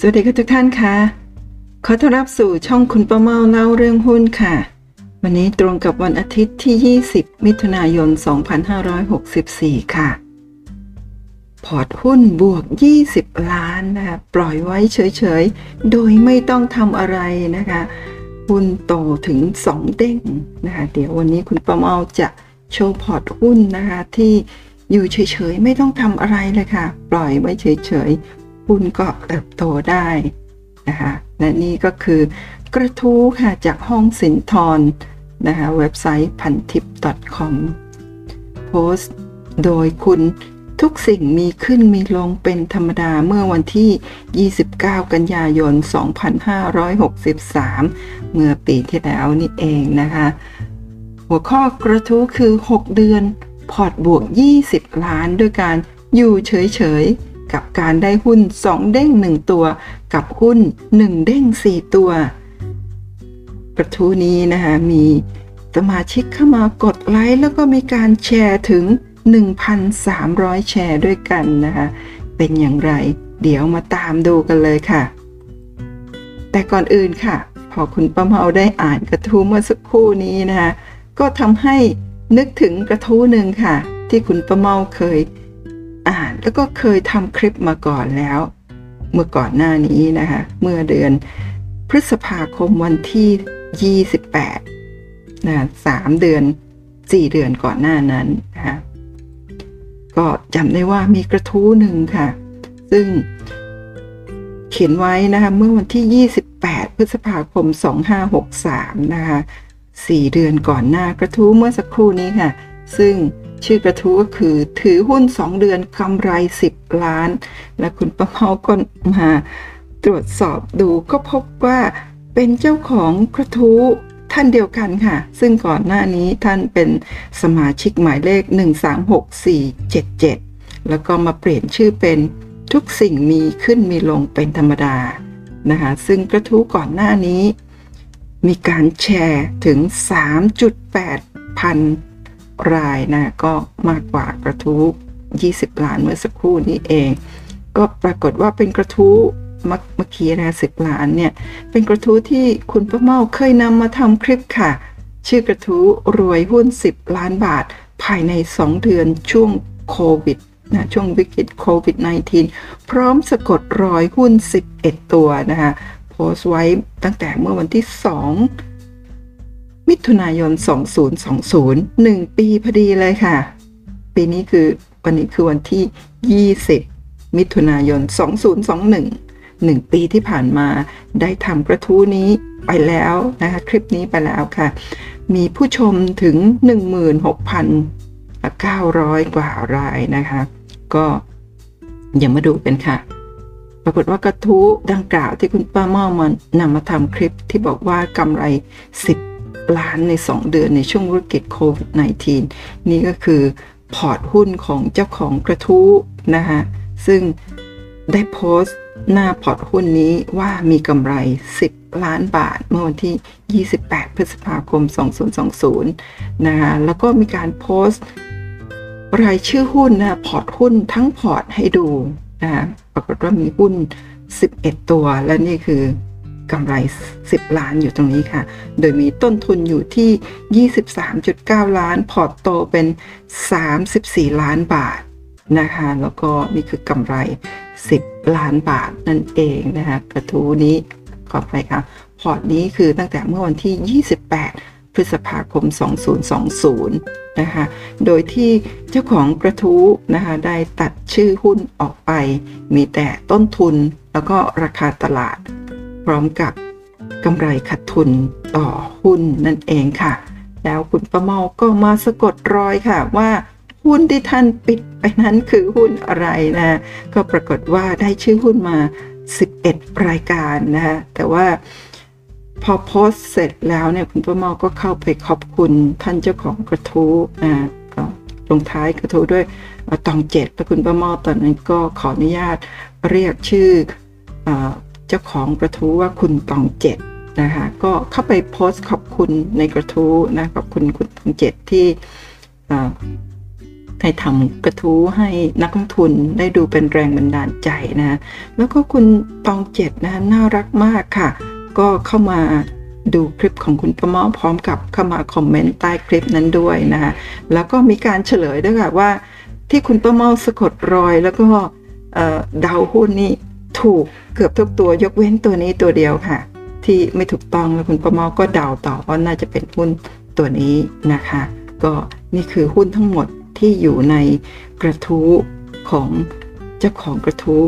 สวัสดีค่ะทุกท่านค่ะขอต้อนรับสู่ช่องคุณประเมาเล่าเรื่องหุ้นค่ะ วันนี้ตรงกับวันอาทิตย์ที่ 20 มิถุนายน 2564 ค่ะ พอร์ตหุ้นบวก 20 ล้านนะคะปล่อยไว้เฉยๆ โดยไม่ต้องทำอะไรนะคะ หุ้นโตถึง 2 เด้งนะคะ เดี๋ยววันนี้คุณประเมาจะโชว์พอร์ตหุ้นนะคะที่อยู่เฉยๆ ไม่ต้องทำอะไรเลยค่ะ ปล่อยไว้เฉยๆ หุ้นก็เติบโตได้นะคะและนี่ก็คือกระทู้ค่ะจากห้องสินทรนะคะเว็บไซต์พันทิป .com โพสต์โดยคุณทุกสิ่งมีขึ้นมีลงเป็นธรรมดาเมื่อวันที่ 29 กันยายน 2563 เมื่อปีที่แล้วนี่เองนะคะ หัวข้อกระทู้คือ 6 เดือน พอร์ตบวก 20 ล้านด้วยการอยู่เฉยๆ กับการได้หุ้น 2 เด้ง 1 ตัว กับหุ้น 1 เด้ง 4 ตัว กระทู้นี้นะคะมีสมาชิกเข้ามากดไลค์แล้วก็มีการแชร์ถึง 1,300 แชร์ด้วยกันนะคะ เป็นอย่างไร เดี๋ยวมาตามดูกันเลยค่ะ แต่ก่อนอื่นค่ะ พอคุณประเมาได้อ่านกระทู้เมื่อสักครู่นี้นะคะ ก็ทำให้นึกถึงกระทู้หนึ่งค่ะ ที่คุณประเมาเคย อ่านแล้วก็เคยทำคลิปมาก่อนแล้ว เมื่อก่อนหน้านี้นะคะเมื่อเดือนพฤษภาคมวันที่ 28นะสามเดือน 4 เดือนก่อนหน้านั้นนะคะก็จำได้ว่ามีกระทู้หนึ่งค่ะ ซึ่งเขียนไว้นะคะเมื่อวันที่ 28 พฤษภาคม 2563 นะคะ4เดือนก่อนหน้ากระทู้เมื่อสักครู่นี้ค่ะ ซึ่ง ชื่อกระทู้ก็คือถือหุ้น 2 เดือนกำไร 10 ล้าน และคุณประเมาก็มาตรวจสอบดูก็พบว่าเป็นเจ้าของกระทู้ท่านเดียวกันค่ะ ซึ่งก่อนหน้านี้ท่านเป็นสมาชิกหมายเลข 136477 แล้วก็มาเปลี่ยนชื่อเป็นทุกสิ่งมีขึ้นมีลงเป็นธรรมดานะคะซึ่งกระทู้ก่อนหน้านี้ มีการแชร์ถึง 3.8 พัน รายนะก็มากกว่ากระทู้ 20 ล้านเมื่อสักครู่นี้เอง ก็ปรากฏว่าเป็นกระทู้เมื่อกี้นะสิบล้านเนี่ย เป็นกระทู้ที่คุณป้าเมาเคยนำมาทำคลิปค่ะ ชื่อกระทู้รวยหุ้น 10 ล้านบาท ภายใน 2 เดือนช่วงโควิดนะช่วงวิกฤตโควิด -19 พร้อมสะกดรอยหุ้น 11 ตัวนะคะโพสต์ไว้ตั้งแต่เมื่อวันที่ 2 มิถุนายน 2020 1 ปีพอดีเลยค่ะ ปีนี้คือวันนี้คือวันที่ 20 มิถุนายน 2021หนึ่งปีที่ผ่านมาได้ทำกระทู้นี้ไปแล้วนะคะคลิปนี้ไปแล้วค่ะ มีผู้ชมถึง 16,900 กว่ารายนะคะ ก็อย่ามาดูกันค่ะ ปรากฏว่ากระทู้ดังกล่าวที่คุณป้าเมามันนำมาทำคลิปที่บอกว่ากำไร 10 ล้านใน 2 เดือนในช่วงวิกฤตโควิด -19 นี่ก็คือพอร์ตหุ้นของเจ้าของกระทู้นะคะซึ่งได้โพสต์หน้าพอร์ตหุ้นนี้ว่ามีกำไร 10 ล้านบาท เมื่อวันที่ 28 พฤษภาคม 2020 นะคะแล้วก็มีการโพสต์ รายชื่อหุ้นนะพอร์ตหุ้นทั้งพอร์ตให้ดูนะคะปรากฏว่ามีหุ้น 11 ตัวและนี่คือ กำไร 10 ล้านอยู่ตรงนี้ค่ะ โดยมีต้นทุนอยู่ที่ 23.9 ล้าน พอร์ตโตเป็น 34 ล้านบาทนะคะ แล้วก็นี่คือกำไร 10 ล้านบาทนั่นเองนะคะ กระทู้นี้ขอไปค่ะ พอร์ตนี้คือตั้งแต่เมื่อวันที่ 28 พฤษภาคม 2020 นะคะ โดยที่เจ้าของกระทู้นะคะ ได้ตัดชื่อหุ้นออกไป มีแต่ต้นทุนแล้วก็ราคาตลาด ร้อมกับกำไรขาดทุนต่อหุ้นนั่นเองค่ะ แล้วคุณประเมาก็มาสะกดรอยค่ะว่าหุ้นที่ท่านปิดไปนั้นคือหุ้นอะไรนะ ก็ปรากฏว่าได้ชื่อหุ้นมา 11 รายการนะคะแต่ว่าพอโพสเสร็จแล้วเนี่ยคุณประเมาก็เข้าไปขอบคุณท่านเจ้าของกระทู้นะก็ลงท้ายกระทู้ด้วยตองเจ็ดแล้วคุณประเมาตอนนั้นก็ขออนุญาตเรียกชื่อ เจ้าของกระทู้ว่าคุณตองเจ็ดนะคะก็เข้าไปโพสต์ขอบคุณในกระทู้นะขอบคุณคุณตองเจ็ดที่ให้ทำกระทู้ให้นักลงทุนได้ดูเป็นแรงบันดาลใจนะแล้วก็คุณตองเจ็ดนะน่ารักมากค่ะ ก็เข้ามาดูคลิปของคุณประมอพร้อมกับเข้ามาคอมเมนต์ใต้คลิปนั้นด้วยนะคะแล้วก็มีการเฉลยด้วยค่ะว่าที่คุณประมอสะกดรอยแล้วก็เดาหุ้นนี่ถูก เกือบทุกตัวยกเว้นตัวนี้ตัวเดียวค่ะ ที่ไม่ถูกต้องแล้วคุณประมอก็เดาต่อว่าน่าจะเป็นหุ้นตัวนี้นะคะ ก็นี่คือหุ้นทั้งหมดที่อยู่ในกระทู้ของเจ้าของกระทู้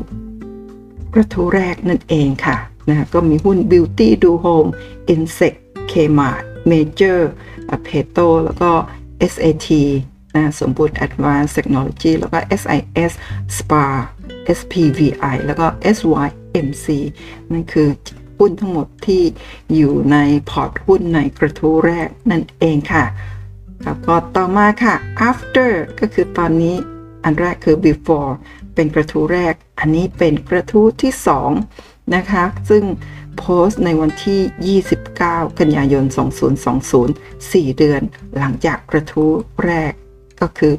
กระทู้แรกนั่นเองค่ะนะก็มีหุ้น Beauty Do Home Insect Kmart Major p e t o แล้วก็ SAT นะสมบูรณ์ Advanced Technology แล้วก็ SIS SPAR SPVI แล้วก็ sy mc นั่นคือหุ้นทั้งหมดที่อยู่ในพอร์ตหุ้นในกระทู้แรกนั่นเองค่ะแล้วก็ต่อมาค่ะ after ก็คือตอนนี้อันแรกคือ before เป็นกระทู้แรก อันนี้เป็นกระทู้ที่ 2 นะคะ ซึ่งโพสต์ในวันที่ 29 กันยายน 2020 4 เดือนหลังจากกระทู้แรก ก็คือ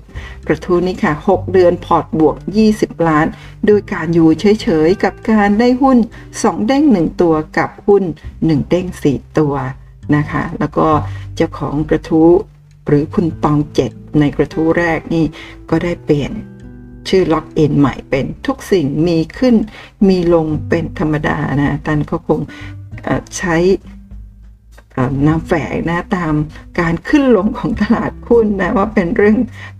กระทู้นี้ค่ะ 6 เดือนพอร์ตบวก 20 ล้าน โดยการอยู่เฉยๆ กับการได้หุ้น 2 เด้ง 1 ตัวกับหุ้น 1 เด้ง 4 ตัวนะคะ แล้วก็เจ้าของกระทู้หรือคุณตองเจ็ดในกระทู้แรกนี่ก็ได้เปลี่ยนชื่อล็อกอินใหม่เป็นทุกสิ่งมีขึ้นมีลงเป็นธรรมดานะท่านก็คงใช้ นามแฝงนะตามการขึ้นลงของตลาดหุ้นนะว่าเป็นเรื่อง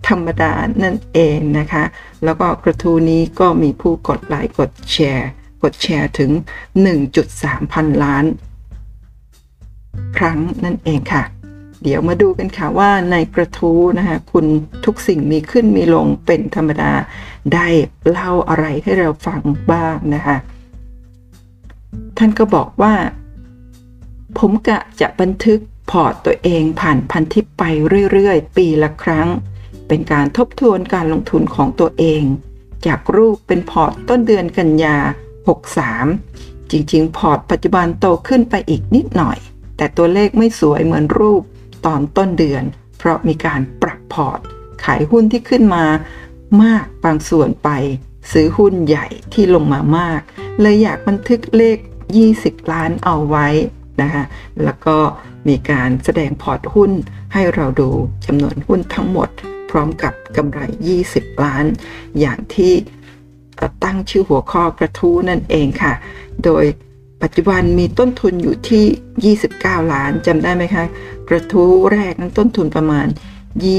ธรรมดานั่นเองนะคะ แล้วก็กระทู้นี้ก็มีผู้กดไลค์กดแชร์ กดแชร์ถึง 1.3 พันล้าน ครั้งนั่นเองค่ะ เดี๋ยวมาดูกันค่ะว่าในกระทู้นะคะคุณทุกสิ่งมีขึ้นมีลงเป็นธรรมดาได้เล่าอะไรให้เราฟังบ้างนะคะ ท่านก็บอกว่า ผมกะจะบันทึกพอร์ตตัวเองผ่านพันทิปไปเรื่อยๆ ปีละครั้ง เป็นการทบทวนการลงทุนของตัวเอง จากรูปเป็นพอร์ตต้นเดือนกันยา 63 จริงๆ พอร์ตปัจจุบันโตขึ้นไปอีกนิดหน่อย แต่ตัวเลขไม่สวยเหมือนรูปตอนต้นเดือน เพราะมีการปรับพอร์ต ขายหุ้นที่ขึ้นมามากบางส่วนไป ซื้อหุ้นใหญ่ที่ลงมามาก เลยอยากบันทึกเลข 20 ล้านเอาไว้ นะคะแล้วก็มีการแสดงพอร์ตหุ้นให้เราดูจำนวนหุ้นทั้งหมด พร้อมกับกำไร 20 ล้าน อย่างที่ตั้งชื่อหัวข้อกระทู้นั่นเองค่ะ โดยปัจจุบันมีต้นทุนอยู่ที่ 29 ล้านจำได้ไหมคะ กระทู้แรกนั้นต้นทุนประมาณ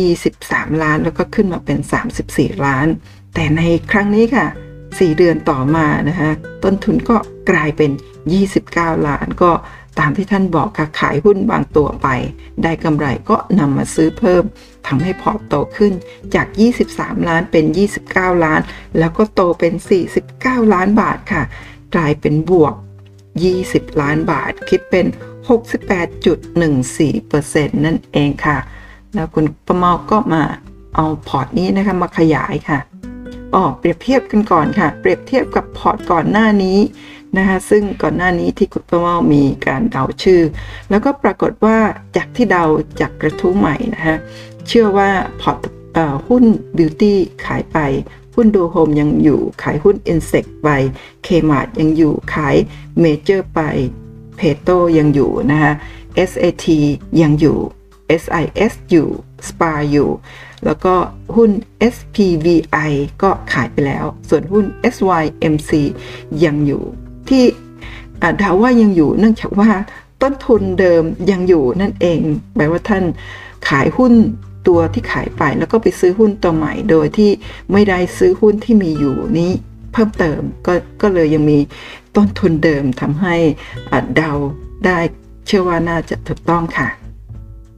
23 ล้าน แล้วก็ขึ้นมาเป็น 34 ล้าน แต่ในครั้งนี้ค่ะ 4 เดือนต่อมานะคะ ต้นทุนก็กลายเป็น 29 ล้านก็ ตามที่ท่านบอกค่ะขายหุ้นบางตัวไป ได้กำไรก็นำมาซื้อเพิ่มทำให้พอร์ตโตขึ้นจาก 23 ล้านเป็น 29 ล้าน แล้วก็โตเป็น 49 ล้านบาทค่ะ กลายเป็นบวก 20 ล้านบาท คิดเป็น 68.14%นั่นเองค่ะ แล้วคุณป้าเมาก็มาเอาพอร์ตนี้นะคะมาขยายค่ะอ๋อเปรียบเทียบกันก่อนค่ะ เปรียบเทียบกับพอร์ตก่อนหน้านี้ นะคะซึ่งก่อนหน้านี้ที่คุณป้าเมามีการเดาชื่อ แล้วก็ปรากฏว่าจากที่เดาจากกระทู้ใหม่นะคะเชื่อว่าพอร์ตหุ้นบิวตี้ขายไป หุ้นดูโฮมยังอยู่ขายหุ้น i n s e t ไปเคมาร์ยังอยู่ขายเมเจอร์ไปเพโตยังอยู่นะคะ SAT ยังอยู่ SIS อยู่ spa อยู่ แล้วก็หุ้น SPVI ก็ขายไปแล้ว ส่วนหุ้น SYMC ยังอยู่ ที่ดาว่ายังอยู่เนื่องจากว่าต้นทุนเดิมยังอยู่นั่นเองแปลว่าท่านขายหุ้นตัวที่ขายไปแล้วก็ไปซื้อหุ้นตัวใหม่ โดยที่ไม่ได้ซื้อหุ้นที่มีอยู่นี้เพิ่มเติมก็ก็เลยยังมีต้นทุนเดิมทำให้เดาได้เชื่อว่าน่าจะถูกต้องค่ะ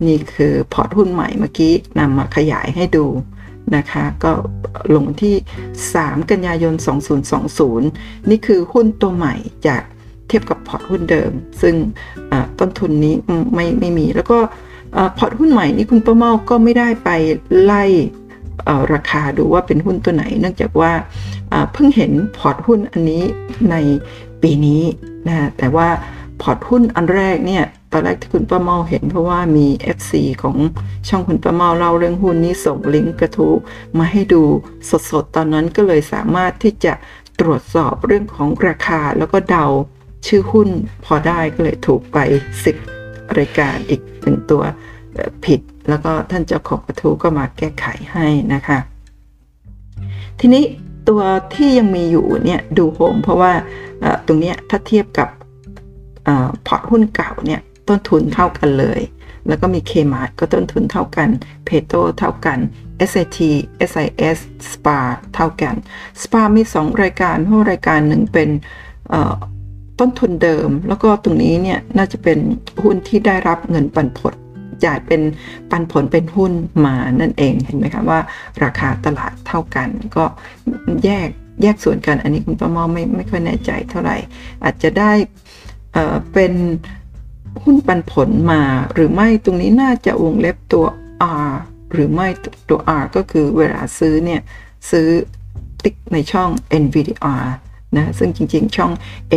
นี่คือพอร์ตหุ้นใหม่เมื่อกี้นำมาขยายให้ดู นะคะ ก็ลงที่ 3 กันยายน 2020 นี่คือหุ้นตัวใหม่จากเทียบกับพอร์ตหุ้นเดิม ซึ่งต้นทุนนี้ไม่ไม่มี แล้วก็พอร์ตหุ้นใหม่นี้คุณป้าเมาก็ไม่ได้ไปไล่ราคาดูว่าเป็นหุ้นตัวไหน เนื่องจากว่าเพิ่งเห็นพอร์ตหุ้นอันนี้ในปีนี้นะแต่ว่าพอร์ตหุ้นอันแรกเนี่ย อันแรกที่คุณป้าเมาเห็นเพราะว่ามี FC ของช่องคุณป้าเมาเล่าเรื่องหุ้นนี้ส่งลิงก์กระทู้มาให้ดูสดๆ ตอนนั้นก็เลยสามารถที่จะตรวจสอบเรื่องของราคาแล้วก็เดาชื่อหุ้นพอได้ก็เลยถูกไป 10 รายการอีกหนึ่งตัวผิด แล้วก็ท่านเจ้าของกระทู้ก็มาแก้ไขให้นะคะ ทีนี้ตัวที่ยังมีอยู่เนี่ยดูโฮมเพราะว่าตรงนี้ถ้าเทียบกับพอร์ตหุ้นเก่าเนี่ย ต้นทุนเท่ากันเลย แล้วก็มี Karmart ก็ต้นทุนเท่ากัน p a t o เท่ากัน SAT SIS spa เท่ากัน spa มี 2 รายการเพราะรายการหนึ่งเป็นต้นทุนเดิม แล้วก็ตรงนี้เนี่ยน่าจะเป็นหุ้นที่ได้รับเงินปันผลจ่ายเป็นปันผลเป็นหุ้นมานั่นเองเห็นไหมคะว่าราคาตลาดเท่ากัน ก็แยกแยกส่วนกันอันนี้คุณประมอไม่ไม่ค่อยแน่ใจเท่าไหร่ อาจจะได้เเป็น หุ้นปันผลมาหรือไม่ตรงนี้น่าจะวงเล็บตัว R หรือไม่ตัว R ก็คือเวลาซื้อเนี่ย ซื้อติ๊กในช่อง NVDR นะซึ่งจริงๆช่อง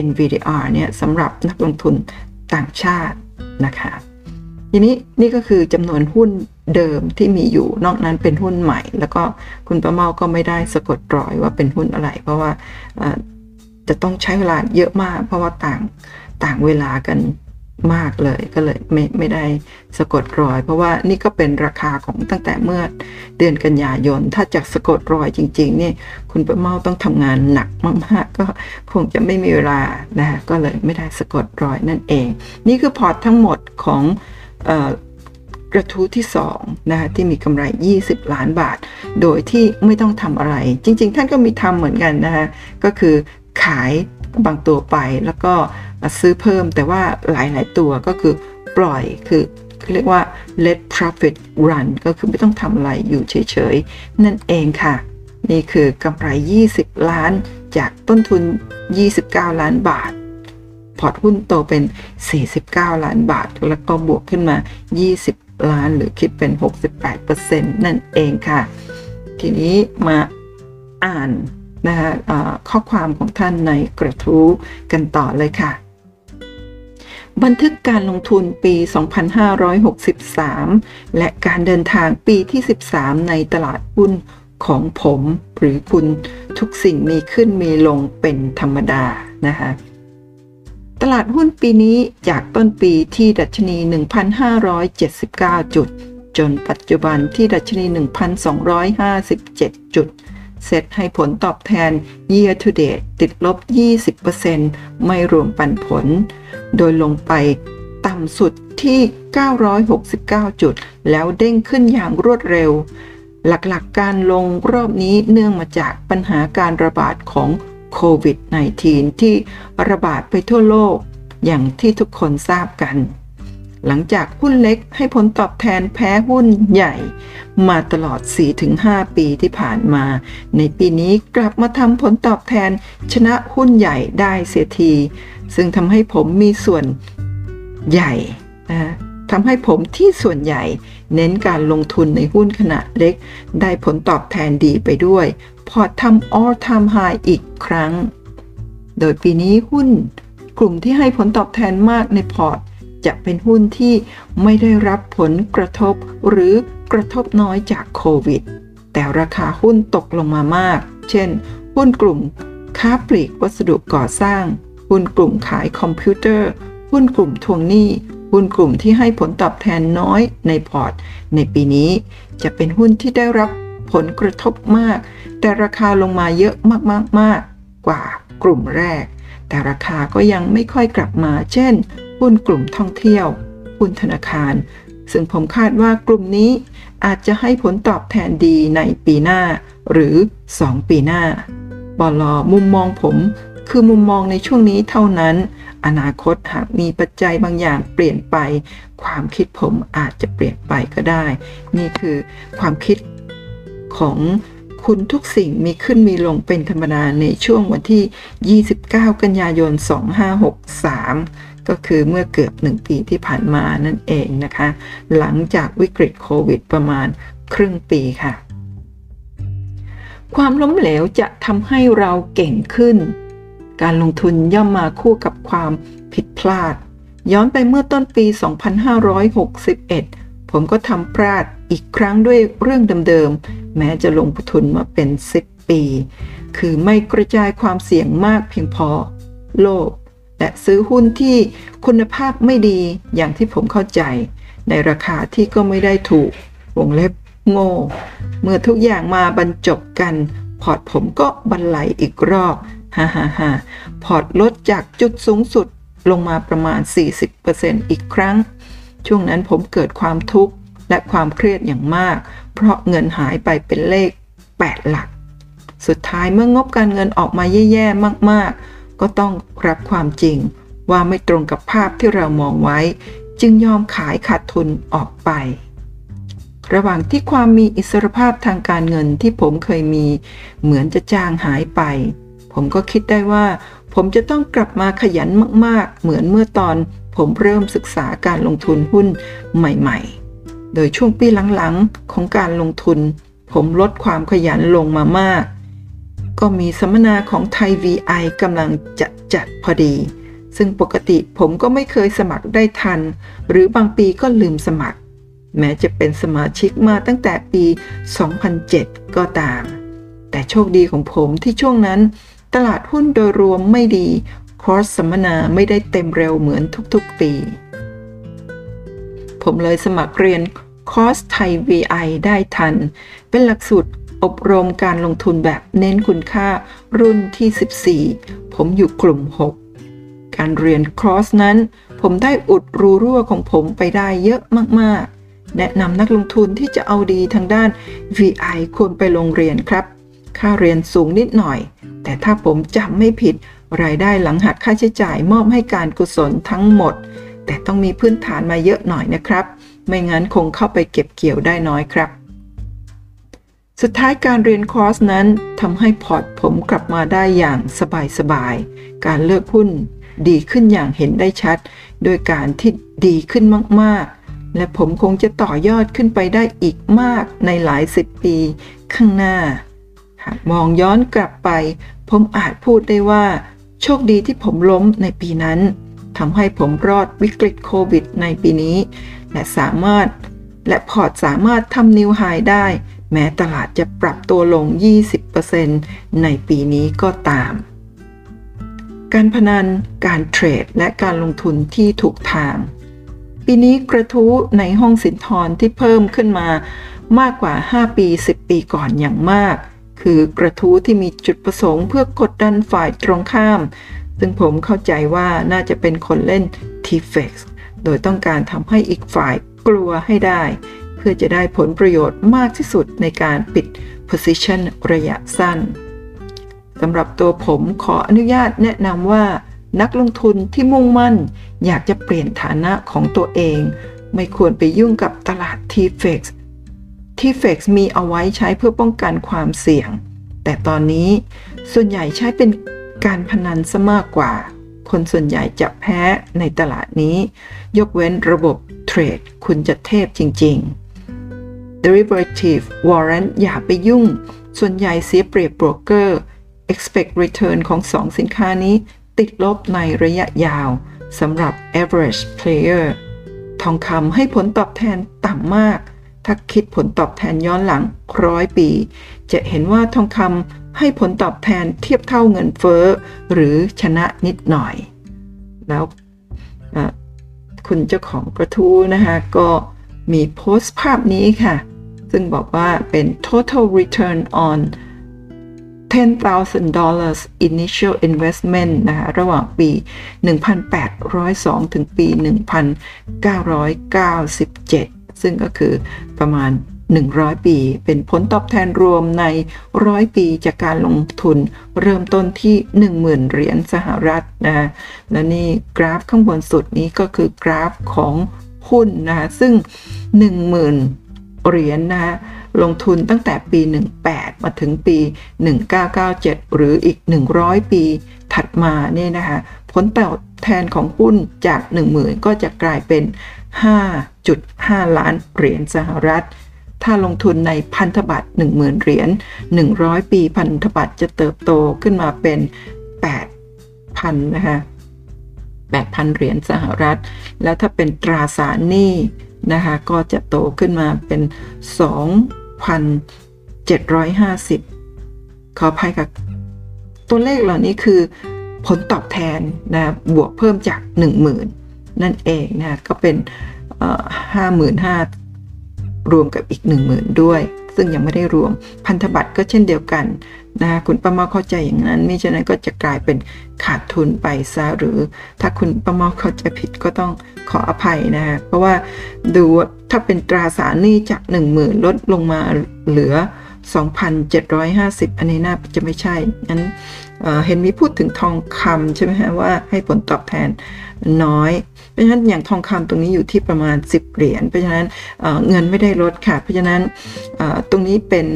NVDR เนี่ยสำหรับนักลงทุนต่างชาตินะคะทีนี้นี่ก็คือจำนวนหุ้นเดิมที่มีอยู่นอกนั้นเป็นหุ้นใหม่ แล้วก็คุณประเมาก็ไม่ได้สะกดรอยว่าเป็นหุ้นอะไร เพราะว่าจะต้องใช้เวลาเยอะมาก เพราะว่าต่างต่างเวลากัน มากเลยก็เลยไม่ไม่ได้สะกดรอย เพราะว่านี่ก็เป็นราคาของตั้งแต่เมื่อเดือนกันยายน ถ้าจากสะกดรอยจริงๆนี่คุณประเมาต้องทำงานหนักมากๆ ก็คงจะไม่มีเวลานะก็เลยไม่ได้สะกดรอยนั่นเอง นี่คือพอร์ตทั้งหมดของกระทู้ที่2นะคะที่มีกำไร 20 ล้านบาท โดยที่ไม่ต้องทำอะไร จริง ๆ ท่านก็มีทำเหมือนกันนะคะก็คือขายบางตัวไปแล้วก็ ซื้อเพิ่มแต่ว่าหลาย ๆ ตัวก็คือปล่อยคือเรียกว่า let profit run ก็คือไม่ต้องทำอะไรอยู่เฉย ๆ นั่นเองค่ะ นี่คือกำไร 20 ล้าน จากต้นทุน 29 ล้านบาท พอร์ตหุ้นโตเป็น 49 ล้านบาท แล้วก็บวกขึ้นมา 20 ล้านหรือคิดเป็น 68%นั่นเองค่ะ ทีนี้มาอ่านนะคะข้อความของท่านในกระทู้กันต่อเลยค่ะ บันทึกการลงทุนปี 2563 และการเดินทางปีที่ 13 ในตลาดหุ้นของผม หรือคุณทุกสิ่งมีขึ้นมีลงเป็นธรรมดานะคะตลาดหุ้นปีนี้จากต้นปีที่ดัชนี 1,579 จุด จนปัจจุบันที่ดัชนี 1,257 จุด เซตให้ผลตอบแทน year to date ติดลบ 20%ไม่รวมปันผล โดยลงไปต่ำสุดที่ 969 จุด แล้วเด้งขึ้นอย่างรวดเร็ว หลักๆกการลงรอบนี้เนื่องมาจากปัญหาการระบาดของโควิด -19 ที่ระบาดไปทั่วโลกอย่างที่ทุกคนทราบกัน หลังจากหุ้นเล็กให้ผลตอบแทนแพ้หุ้นใหญ่ มาตลอด 4-5 ปีที่ผ่านมา ในปีนี้กลับมาทำผลตอบแทนชนะหุ้นใหญ่ได้เสียที ซึ่งทำให้ผมมีส่วนใหญ่นะทำให้ผมที่ส่วนใหญ่เน้นการลงทุนในหุ้นขนาดเล็ก ได้ผลตอบแทนดีไปด้วย พอทำ all time high อีกครั้ง โดยปีนี้หุ้นกลุ่มที่ให้ผลตอบแทนมากในพอร์ต จะเป็นหุ้นที่ไม่ได้รับผลกระทบหรือกระทบน้อยจากโควิด แต่ราคาหุ้นตกลงมามาก เช่น หุ้นกลุ่มค้าปลีกวัสดุก่อสร้าง หุ้นกลุ่มขายคอมพิวเตอร์ หุ้นกลุ่มทวงหนี้ หุ้นกลุ่มที่ให้ผลตอบแทนน้อยในพอร์ต ในปีนี้จะเป็นหุ้นที่ได้รับผลกระทบมาก แต่ราคาลงมาเยอะมากๆกว่ากลุ่มแรก แต่ราคาก็ยังไม่ค่อยกลับมา เช่น หุ้นกลุ่มท่องเที่ยว หุ้นธนาคาร ซึ่งผมคาดว่ากลุ่มนี้อาจจะให้ผลตอบแทนดีในปีหน้า หรือ 2 ปีหน้า บอลอมุมมองผม คือมุมมองในช่วงนี้เท่านั้น อนาคตหากมีปัจจัยบางอย่างเปลี่ยนไป ความคิดผมอาจจะเปลี่ยนไปก็ได้ นี่คือความคิดของคุณทุกสิ่งมีขึ้นมีลงเป็นธรรมดาในช่วงวันที่ 29 กันยายน 2563 ก็คือเมื่อเกือบหนึ่งปีที่ผ่านมานั่นเองนะคะ หลังจากวิกฤตโควิดประมาณครึ่งปีค่ะ ความล้มเหลวจะทำให้เราเก่งขึ้น การลงทุนย่อมมาคู่กับความผิดพลาด ย้อนไปเมื่อต้นปี 2561ผมก็ทำพลาดอีกครั้งด้วยเรื่องเดิมๆ แม้จะลงทุนมาเป็น 10 ปี คือไม่กระจายความเสี่ยงมากเพียงพอ โลภ และซื้อหุ้นที่คุณภาพไม่ดีอย่างที่ผมเข้าใจ ในราคาที่ก็ไม่ได้ถูก วงเล็บโง่ เมื่อทุกอย่างมาบรรจบกัน พอร์ตผมก็บรรลัยอีกรอบฮ่าฮ่าฮ่าพอร์ตลดจากจุดสูงสุดลงมาประมาณ 40%อีกครั้ง ช่วงนั้นผมเกิดความทุกข์และความเครียดอย่างมาก เพราะเงินหายไปเป็นเลข 8 หลัก สุดท้ายเมื่องบการเงินออกมาแย่ ๆ มากๆ ก็ต้องรับความจริงว่าไม่ตรงกับภาพที่เรามองไว้ จึงยอมขายขาดทุนออกไป ระหว่างที่ความมีอิสรภาพทางการเงินที่ผมเคยมี เหมือนจะจางหายไป ผมก็คิดได้ว่า ผมจะต้องกลับมาขยันมากๆ เหมือนเมื่อตอนผมเริ่มศึกษาการลงทุนหุ้นใหม่ ๆ โดยช่วงปีหลังๆ ของการลงทุน ผมลดความขยันลงมามาก ก็มีสัมมนาของไทย VI กำลังจะจัดพอดี ซึ่งปกติผมก็ไม่เคยสมัครได้ทัน หรือบางปีก็ลืมสมัคร แม้จะเป็นสมาชิกมาตั้งแต่ปี 2007 ก็ตาม แต่โชคดีของผมที่ช่วงนั้น ตลาดหุ้นโดยรวมไม่ดี คอร์สสัมมนาไม่ได้เต็มเร็วเหมือนทุกๆปี ผมเลยสมัครเรียนคอร์สไทย VI ได้ทัน เป็นหลักสูตร อบรมการลงทุนแบบเน้นคุณค่ารุ่นที่ 14 ผมอยู่กลุ่ม 6 การเรียนคอร์สนั้น ผมได้อุดรูรั่วของผมไปได้เยอะมากๆ แนะนำนักลงทุนที่จะเอาดีทางด้าน VI ควรไปลงเรียนครับ ค่าเรียนสูงนิดหน่อย แต่ถ้าผมจำไม่ผิด รายได้หลังหักค่าใช้จ่ายมอบให้การกุศลทั้งหมด แต่ต้องมีพื้นฐานมาเยอะหน่อยนะครับ ไม่งั้นคงเข้าไปเก็บเกี่ยวได้น้อยครับ สุดท้ายการเรียนคอร์สนั้นทำให้พอร์ตผมกลับมาได้อย่างสบายๆ การเลือกหุ้นดีขึ้นอย่างเห็นได้ชัด โดยการที่ดีขึ้นมากๆ และผมคงจะต่อยอดขึ้นไปได้อีกมากในหลายสิบปีข้างหน้า หากมองย้อนกลับไป ผมอาจพูดได้ว่า โชคดีที่ผมล้มในปีนั้นทำให้ผมรอดวิกฤตโควิดในปีนี้ และสามารถและพอร์ตสามารถทำนิวไฮได้ แม้ตลาดจะปรับตัวลง 20%ในปีนี้ก็ตาม การพนัน การเทรด และการลงทุนที่ถูกทาง ปีนี้กระทู้ในห้องสินทรที่เพิ่มขึ้นมามากกว่า 5 ปี 10 ปีก่อนอย่างมาก คือกระทู้ที่มีจุดประสงค์เพื่อกดดันฝ่ายตรงข้าม ซึ่งผมเข้าใจว่าน่าจะเป็นคนเล่น TFX โดยต้องการทำให้อีกฝ่ายกลัวให้ได้ พื่อจะได้ผลประโยชน์มากที่สุดในการปิด position ระยะสั้นสำหรับตัวผมขออนุญาตแนะนำว่า นักลงทุนที่มุ่งมั่น อยากจะเปลี่ยนฐานะของตัวเอง ไม่ควรไปยุ่งกับตลาด t f e x ที่ FEX มีเอาไว้ใช้เพื่อป้องกันความเสี่ยง แต่ตอนนี้ส่วนใหญ่ใช้เป็นการพนันซะมากกว่า คนส่วนใหญ่จะแพ้ในตลาดนี้ ยกเว้นระบบเทรดคุณจะเทพจริงๆ derivative warrant อย่าไปยุ่ง ส่วนใหญ่เสียเปรียบโบรกเกอร์ expect return ของสองสินค้านี้ ติดลบในระยะยาวสำหรับ average player ทองคำให้ผลตอบแทนต่ำมาก ถ้าคิดผลตอบแทนย้อนหลังร้อยปี จะเห็นว่าทองคำให้ผลตอบแทนเทียบเท่าเงินเฟ้อ หรือชนะนิดหน่อย แล้วคุณเจ้าของกระทู้นะคะก็ มีโพสต์ภาพนี้ค่ะ ซึ่งบอกว่าเป็น total return on 10,000 initial investment นะคะระหว่างปี 1802 ถึงปี 1997 ซึ่งก็คือประมาณ 100 ปี เป็นผลตอบแทนรวมในร้อยปีจากการลงทุนเริ่มต้นที่ 10,000 เหรียญสหรัฐนะและนี่กราฟข้างบนสุดนี้ก็คือกราฟของ หุ้นนะซึ่ง 10,000เหรียญนะลงทุนตั้งแต่ปี 18 มาถึงปี 1997 หรืออีก 100 ปีถัดมาเนี่ยนะคะผลตอบแทนของหุ้นจาก 10,000 ก็จะกลายเป็น 5.5 ล้านเหรียญสหรัฐ ถ้าลงทุนในพันธบัตร10,000 เหรียญ 100 ปีพันธบัตรจะเติบโตขึ้นมาเป็น 8,000 นะคะ 8,000 เหรียญสหรัฐ แล้วถ้าเป็นตราสารหนี้นะคะก็จะโตขึ้นมาเป็น 2,750 ขออภัยกับตัวเลขเหล่านี้คือผลตอบแทนนะบวกเพิ่มจาก 10,000 นั่นเองนะก็เป็นห้าหมื่นห้ารวมกับอีก 10,000 ด้วย ซึ่งยังไม่ได้รวมพันธบัตรก็เช่นเดียวกัน นะคุณป้าเมาเข้าใจอย่างนั้นมิฉะนั้นก็จะกลายเป็นขาดทุนไปซะหรือถ้าคุณป้าเมาเข้าใจผิดก็ต้องขออภัยนะเพราะว่าดูถ้าเป็นตราสารหนี้จาก 10,000 ลดลงมาเหลือ 2,750 อันนี้น่าจะไม่ใช่งั้นเเห็นมีพูดถึงทองคำใช่ไหมฮะว่าให้ผลตอบแทนน้อย เพราะฉะนั้นอย่างทองคำตรงนี้อยู่ที่ประมาณ 10 เหรียญเพราะฉะนั้นเเงินไม่ได้ลดค่ะ เพราะฉะนั้นตรงนี้เป็น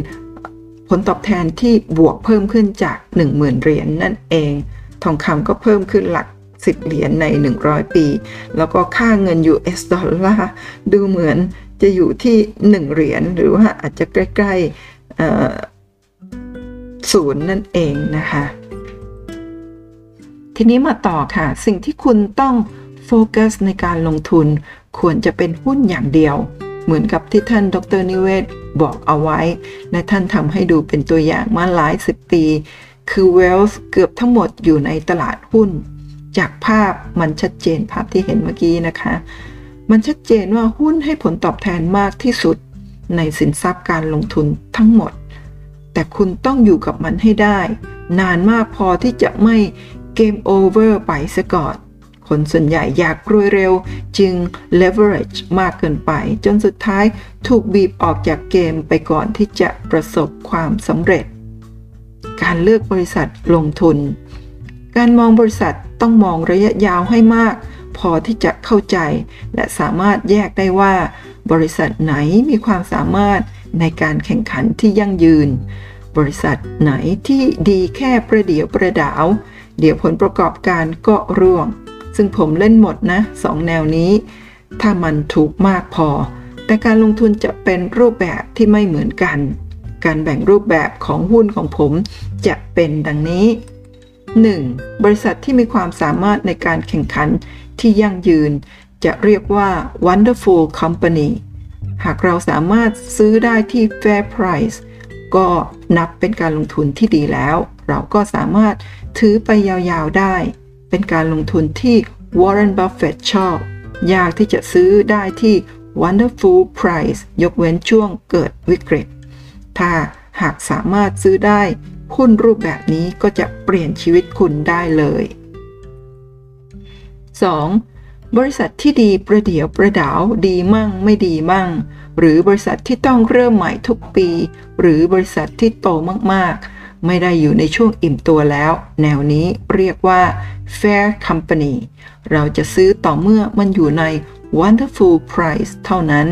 ลตอบแทนที่บวกเพิ่มขึ้นจาก 10,000 เหรียญนนั่นเอง ทองคำก็เพิ่มขึ้นหลัก 10 เหรียญใน 100 ปี แล้วก็ค่าเงิน US ดอลลาร์ดูเหมือนจะอยู่ที่ 1 เหรียญหรือว่าอาจจะใกล้ๆศูนย์นั่นเองนะคะ ทีนี้มาต่อค่ะ สิ่งที่คุณต้องโฟกัสในการลงทุนควรจะเป็นหุ้นอย่างเดียว เหมือนกับที่ท่านดรนิเวศบอกเอาไว้ และท่านทำให้ดูเป็นตัวอย่างมาหลายสิบปี คือเวลส์เกือบทั้งหมดอยู่ในตลาดหุ้น จากภาพมันชัดเจนภาพที่เห็นเมื่อกี้นะคะ มันชัดเจนว่าหุ้นให้ผลตอบแทนมากที่สุดในสินทรัพย์การลงทุนทั้งหมด แต่คุณต้องอยู่กับมันให้ได้ นานมากพอที่จะไม่เกมโอเวอร์ไปซะก่อน คนส่วนใหญ่อยากรวยเร็ว จึง leverage มากเกินไป จนสุดท้ายถูกบีบออกจากเกมไปก่อนที่จะประสบความสำเร็จ การเลือกบริษัทลงทุน การมองบริษัทต้องมองระยะยาวให้มาก พอที่จะเข้าใจ และสามารถแยกได้ว่า บริษัทไหนมีความสามารถในการแข่งขันที่ยั่งยืน บริษัทไหนที่ดีแค่ประเดี๋ยวประดาว เดี๋ยวผลประกอบการก็ร่วง ซึ่งผมเล่นหมดนะสองแนวนี้ ถ้ามันถูกมากพอ แต่การลงทุนจะเป็นรูปแบบที่ไม่เหมือนกัน การแบ่งรูปแบบของหุ้นของผมจะเป็นดังนี้ 1. บริษัทที่มีความสามารถในการแข่งขันที่ยั่งยืน จะเรียกว่า wonderful company หากเราสามารถซื้อได้ที่ fair price ก็นับเป็นการลงทุนที่ดีแล้ว เราก็สามารถถือไปยาวๆได้ เป็นการลงทุนที่ Warren Buffett ชอบ ยากที่จะซื้อได้ที่ wonderful price ยกเว้นช่วงเกิดวิกฤต ถ้าหากสามารถซื้อได้หุ้นรูปแบบนี้ก็จะเปลี่ยนชีวิตคุณได้เลย 2. บริษัทที่ดีประเดี๋ยวประดาวดีมั่งไม่ดีมั่ง หรือบริษัทที่ต้องเริ่มใหม่ทุกปี หรือบริษัทที่โตมากๆ ไม่ได้อยู่ในช่วงอิ่มตัวแล้ว แนวนี้เรียกว่า fair company เราจะซื้อต่อเมื่อมันอยู่ใน wonderful price เท่านั้น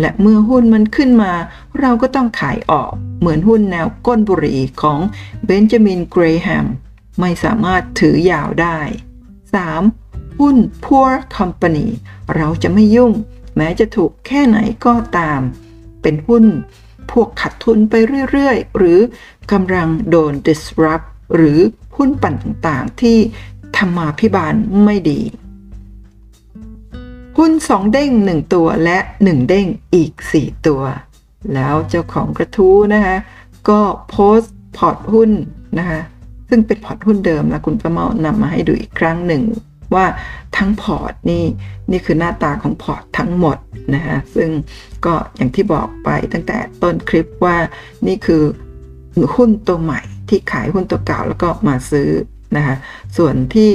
และเมื่อหุ้นมันขึ้นมา เราก็ต้องขายออก เหมือนหุ้นแนวก้นบุหรี่ของเบนจามินเกรแฮมไม่สามารถถือยาวได้ 3. หุ้น poor company เราจะไม่ยุ่ง แม้จะถูกแค่ไหนก็ตาม เป็นหุ้นพวกขัดทุนไปเรื่อย ๆ หรือ กำลังโดน disrupt หรือหุ้นปั่นต่างๆ ที่ธรรมาพิบาลไม่ดี หุ้น 2 เด้ง 1 ตัวและ 1 เด้งอีก 4 ตัว แล้วเจ้าของกระทู้นะคะก็โพสต์พอร์ตหุ้นนะคะซึ่งเป็นพอร์ตหุ้นเดิมแล้วคุณป้าเมานำมาให้ดูอีกครั้งหนึ่งว่าทั้งพอร์ตนี่นี่คือหน้าตาของพอร์ตทั้งหมดนะฮะซึ่งก็อย่างที่บอกไปตั้งแต่ต้นคลิปว่านี่คือ หุ้นตัวใหม่ที่ขายหุ้นตัวเก่าแล้วก็มาซื้อนะคะส่วนที่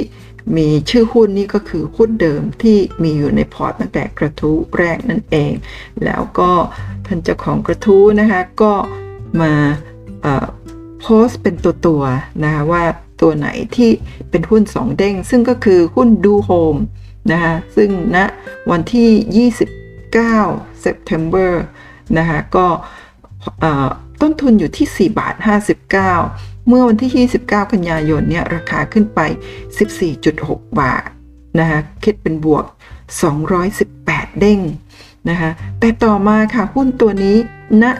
มีชื่อหุ้นนี่ก็คือหุ้นเดิมที่มีอยู่ในพอร์ตตั้งแต่กระทู้แรกนั่นเอง แล้วก็ท่านเจ้าของกระทู้นะคะก็มาโพสต์เป็นตัวตัวนะคะว่าตัวไหนที่เป็นหุ้น2เด้ง ซึ่งก็คือหุ้นดูโฮมนะคะซึ่งณนะวันที่ 29 September นะคะก็ ต้นทุนอยู่ที่ 4 บาท 59 เมื่อวันที่ 29 กันยายนเนี่ยราคาขึ้นไป 14.6 บาทนะคะคิดเป็นบวก 218 เด้งนะคะแต่ต่อมาค่ะหุ้นตัวนี้ณนะ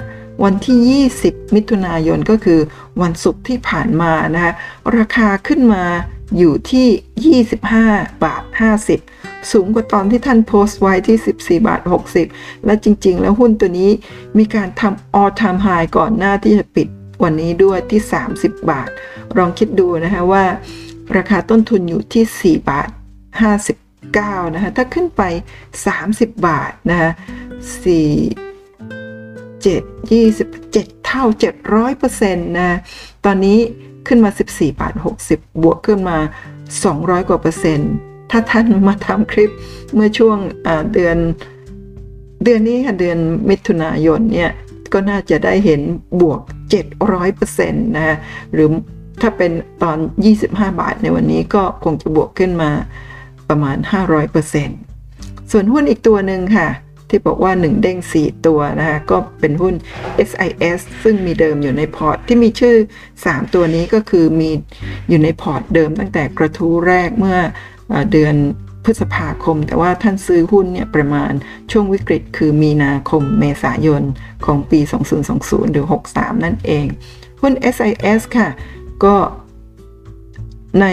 วันที่ 20 มิถุนายนก็คือวันศุกร์ที่ผ่านมานะคะราคาขึ้นมา อยู่ที่ 25 บาท 50 สูงกว่าตอนที่ท่านโพสต์ไว้ที่ 14 บาท 60 และจริง ๆ แล้วหุ้นตัวนี้มีการทำ all time high ก่อนหน้าที่จะปิดวันนี้ด้วยที่ 30 บาท ลองคิดดูนะคะว่า ราคาต้นทุนอยู่ที่ 4 บาท 59 นะคะ ถ้าขึ้นไป 30 บาทนะคะ4 7 27 เท่า 700%นะ ตอนนี้ ขึ้นมา 14บาท60 บวกขึ้นมา 200 กว่าเปอร์เซ็นต์ ถ้าท่านมาทำคลิปเมื่อช่วงเดือน เดือนนี้ค่ะเดือนมิถุนายนเนี่ย ก็น่าจะได้เห็นบวก 700%นะหรือถ้าเป็นตอน 25 บาทในวันนี้ก็คงจะบวกขึ้นมาประมาณ 500%ส่วนหุ้นอีกตัวหนึ่งค่ะ ที่บอกว่า 1 เด้ง 4 ตัวนะคะก็เป็นหุ้น SIS ซึ่งมีเดิมอยู่ในพอร์ต ที่มีชื่อ 3 ตัวนี้ก็คือมีอยู่ในพอร์ตเดิมตั้งแต่กระทู้แรกเมื่อเดือนพฤษภาคม แต่ว่าท่านซื้อหุ้นเนี่ยประมาณช่วงวิกฤต คือมีนาคมเมษายนของปี 2020 หรือ 63 นั่นเอง หุ้น SIS ค่ะ ก็ ใน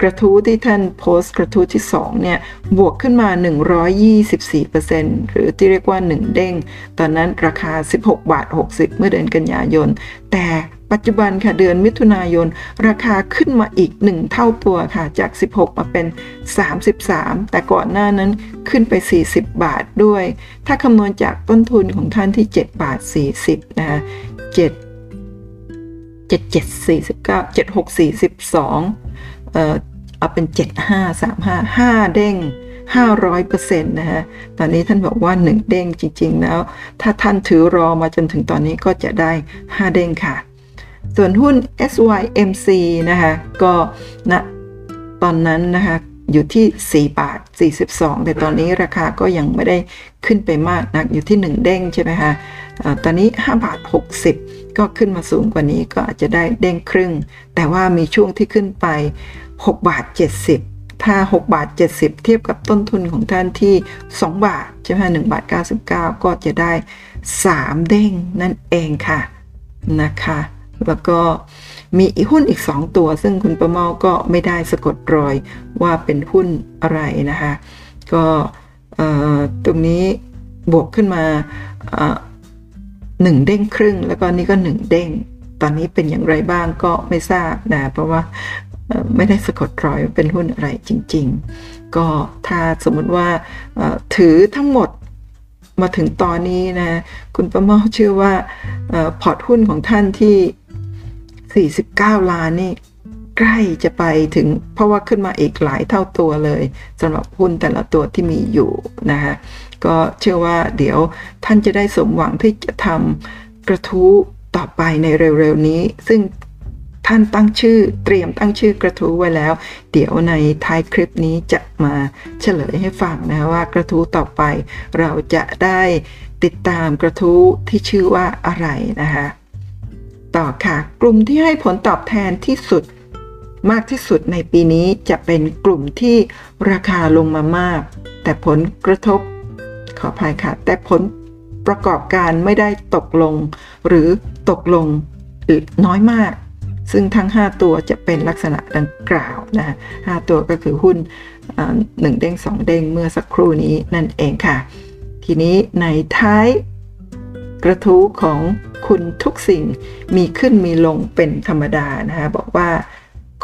กระทู้ที่ท่านโพสต์กระทู้ที่2เนี่ยบวกขึ้นมา 124%หรือที่เรียกว่า 1 เด้ง ตอนนั้นราคา 16 บาท 60 เมื่อเดือนกันยายน แต่ปัจจุบันค่ะเดือนมิถุนายน ราคาขึ้นมาอีก 1 เท่าตัวค่ะจาก 16 มาเป็น 33 แต่ก่อนหน้านั้นขึ้นไป 40 บาทด้วย ถ้าคำนวณจากต้นทุนของท่านที่ 7 บาท 40 นะคะ7 7749 7642 เอ่อเอาเป็น 7535 5 เด้ง 500%นะฮะ ตอนนี้ท่านบอกว่า 1 เด้งจริง ๆ แล้ว ถ้าท่านถือรอมาจนถึงตอนนี้ก็จะได้ 5 เด้งค่ะ ส่วนหุ้น SYMC นะคะก็ณนะตอนนั้นนะคะอยู่ที่ 4 บาท 42 แต่ตอนนี้ราคาก็ยังไม่ได้ขึ้นไปมากนักอยู่ที่ 1 เด้งใช่ไหมคะะตอนนี้ 5 บาท 60 ก็ขึ้นมาสูงกว่านี้ก็อาจจะได้เด้งครึ่ง แต่ว่ามีช่วงที่ขึ้นไป 6 บาท 70 ถ้า 6 บาท 70 เทียบกับต้นทุนของท่านที่ 2 บาทใช่ไหม1บาท 99 ก็จะได้ 3 เด้งนั่นเองค่ะนะคะ แล้วก็มีอีหุ้นอีก 2 ตัว ซึ่งคุณประเมาก็ไม่ได้สะกดรอยว่าเป็นหุ้นอะไรนะคะ ก็ตรงนี้บวกขึ้นมา หนึ่งเด้งครึ่ง แล้วก็นี่ก็หนึ่งเด้ง ตอนนี้เป็นอย่างไรบ้างก็ไม่ทราบนะ เพราะว่าไม่ได้สะกดรอยเป็นหุ้นอะไรจริง ๆ ก็ถ้าสมมติว่าถือทั้งหมดมาถึงตอนนี้นะ คุณประเมาเชื่อว่าพอร์ตหุ้นของท่านที่ 49 ล้านนี่ใกล้จะไปถึงเพราะว่าขึ้นมาอีกหลายเท่าตัวเลยสำหรับหุ้นแต่ละตัวที่มีอยู่นะคะ ก็เชื่อว่าเดี๋ยวท่านจะได้สมหวังที่จะทำกระทู้ต่อไปในเร็วๆนี้ ซึ่งท่านตั้งชื่อเตรียมตั้งชื่อกระทู้ไว้แล้ว เดี๋ยวในท้ายคลิปนี้จะมาเฉลยให้ฟังนะว่ากระทู้ต่อไป เราจะได้ติดตามกระทู้ที่ชื่อว่าอะไรนะคะต่อค่ะ กลุ่มที่ให้ผลตอบแทนที่สุดมากที่สุดในปีนี้จะเป็นกลุ่มที่ราคาลงมามาก แต่ผลกระทบ ขออภัยค่ะ แต่ผลประกอบการไม่ได้ตกลง หรือตกลงน้อยมาก ซึ่งทั้ง 5 ตัวจะเป็นลักษณะดังกล่าวนะห้าตัวก็คือหุ้นหนึ่งเด้งสองเด้งเมื่อสักครู่นี้นั่นเองค่ะ ทีนี้ในท้ายกระทู้ของคุณทุกสิ่งมีขึ้นมีลงเป็นธรรมดานะคะบอกว่า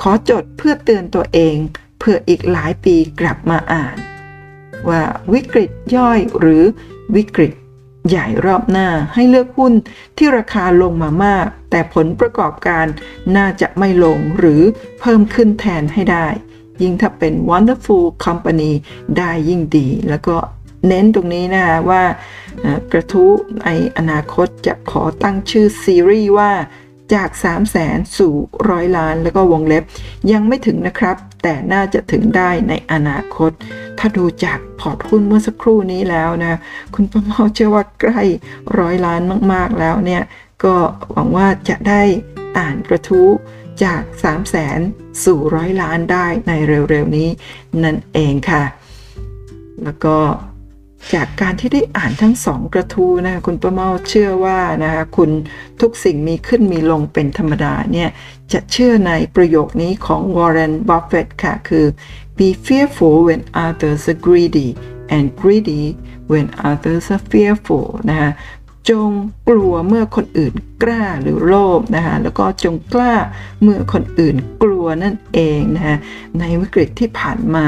ขอจดเพื่อเตือนตัวเองเพื่ออีกหลายปีกลับมาอ่าน ว่าวิกฤตย่อยหรือวิกฤตใหญ่รอบหน้าให้เลือกหุ้นที่ราคาลงมามาก แต่ผลประกอบการน่าจะไม่ลงหรือเพิ่มขึ้นแทนให้ได้ ยิ่งถ้าเป็น wonderful company ได้ยิ่งดี แล้วก็เน้นตรงนี้นะคะว่ากระทู้ในอนาคตจะขอตั้งชื่อซีรีส์ว่า จาก 3 0 0แสนสู่ร้อยล้านแล้วก็วงเล็บ ยังไม่ถึงนะครับ แต่น่าจะถึงได้ในอนาคต ถ้าดูจากพอร์ตหุ้นเมื่อสักครู่นี้แล้วนะ คุณประเมาเชื่อว่าใกล้ร้อยล้านมากๆแล้วเนี่ย ก็หวังว่าจะได้อ่านกระทู้จาก 3 0 0แสนสู่ร้อยล้านได้ในเร็วๆนี้นั่นเองค่ะ แล้วก็ จากการที่ได้อ่านทั้งสองกระทู้นะคะคุณประเมาเชื่อว่านะคะคุณทุกสิ่งมีขึ้นมีลงเป็นธรรมดาเนี่ยจะเชื่อในประโยคนี้ของ Warren Buffett ค่ะ คือ be fearful when others are greedy and greedy when others are fearful นะคะจงกลัวเมื่อคนอื่นกล้าหรือโลภนะคะแล้วก็จงกล้าเมื่อคนอื่นกลัวนั่นเองนะคะในวิกฤตที่ผ่านมา